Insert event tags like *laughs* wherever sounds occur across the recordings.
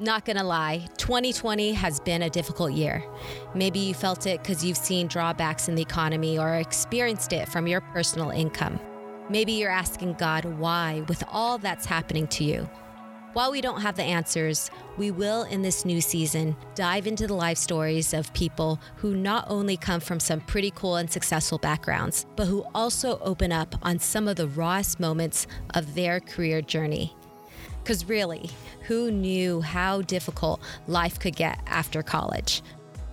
Not gonna lie, 2020 has been a difficult year. Maybe you felt it because you've seen drawbacks in the economy or experienced it from your personal income. Maybe you're asking God why with all that's happening to you. While we don't have the answers, we will in this new season dive into the life stories of people who not only come from some pretty cool and successful backgrounds, but who also open up on some of the rawest moments of their career journey. Because really, who knew how difficult life could get after college?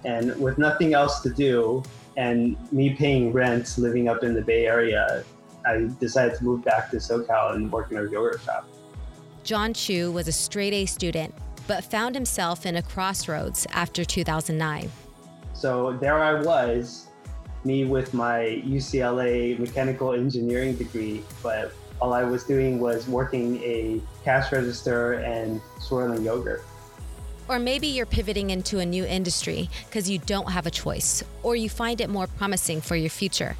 And with nothing else to do, and me paying rent living up in the Bay Area, I decided to move back to SoCal and work in a yogurt shop. John Chu was a straight A student, but found himself in a crossroads after 2009. So there I was, me with my UCLA mechanical engineering degree, but all I was doing was working a cash register and swirling yogurt. Or maybe you're pivoting into a new industry because you don't have a choice, or you find it more promising for your future.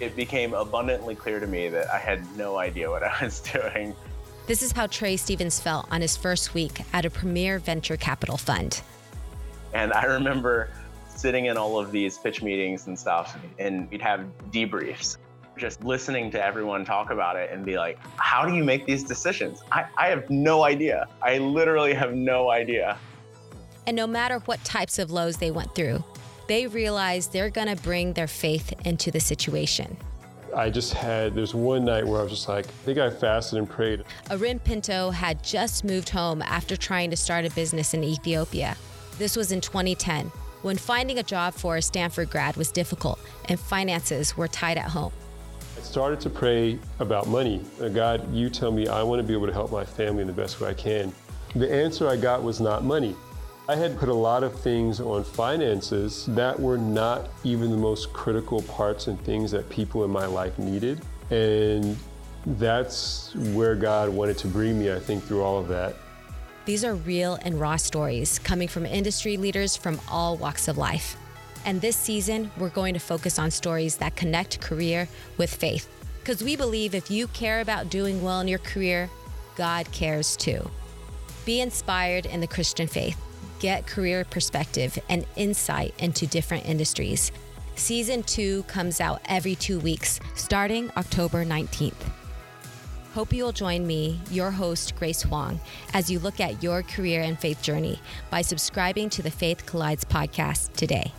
It became abundantly clear to me that I had no idea what *laughs* I was doing. This is how Trae Stephens felt on his first week at a premier venture capital fund. And I remember sitting in all of these pitch meetings and stuff, and we'd have debriefs just listening to everyone talk about it and be like, how do you make these decisions? I, I have no idea. I literally have no idea. And no matter what types of lows they went through, they realized they're going to bring their faith into the situation. I just had, there's one night where I was just like, I think I fasted and prayed. Arin Pinto had just moved home after trying to start a business in Ethiopia. This was in 2010, when finding a job for a Stanford grad was difficult and finances were tight at home started to pray about money. Uh, God, you tell me I want to be able to help my family in the best way I can. The answer I got was not money. I had put a lot of things on finances that were not even the most critical parts and things that people in my life needed. And that's where God wanted to bring me, I think, through all of that. These are real and raw stories coming from industry leaders from all walks of life. And this season, we're going to focus on stories that connect career with faith. Because we believe if you care about doing well in your career, God cares too. Be inspired in the Christian faith, get career perspective and insight into different industries. Season two comes out every two weeks, starting October 19th. Hope you'll join me, your host, Grace Huang, as you look at your career and faith journey by subscribing to the Faith Collides podcast today.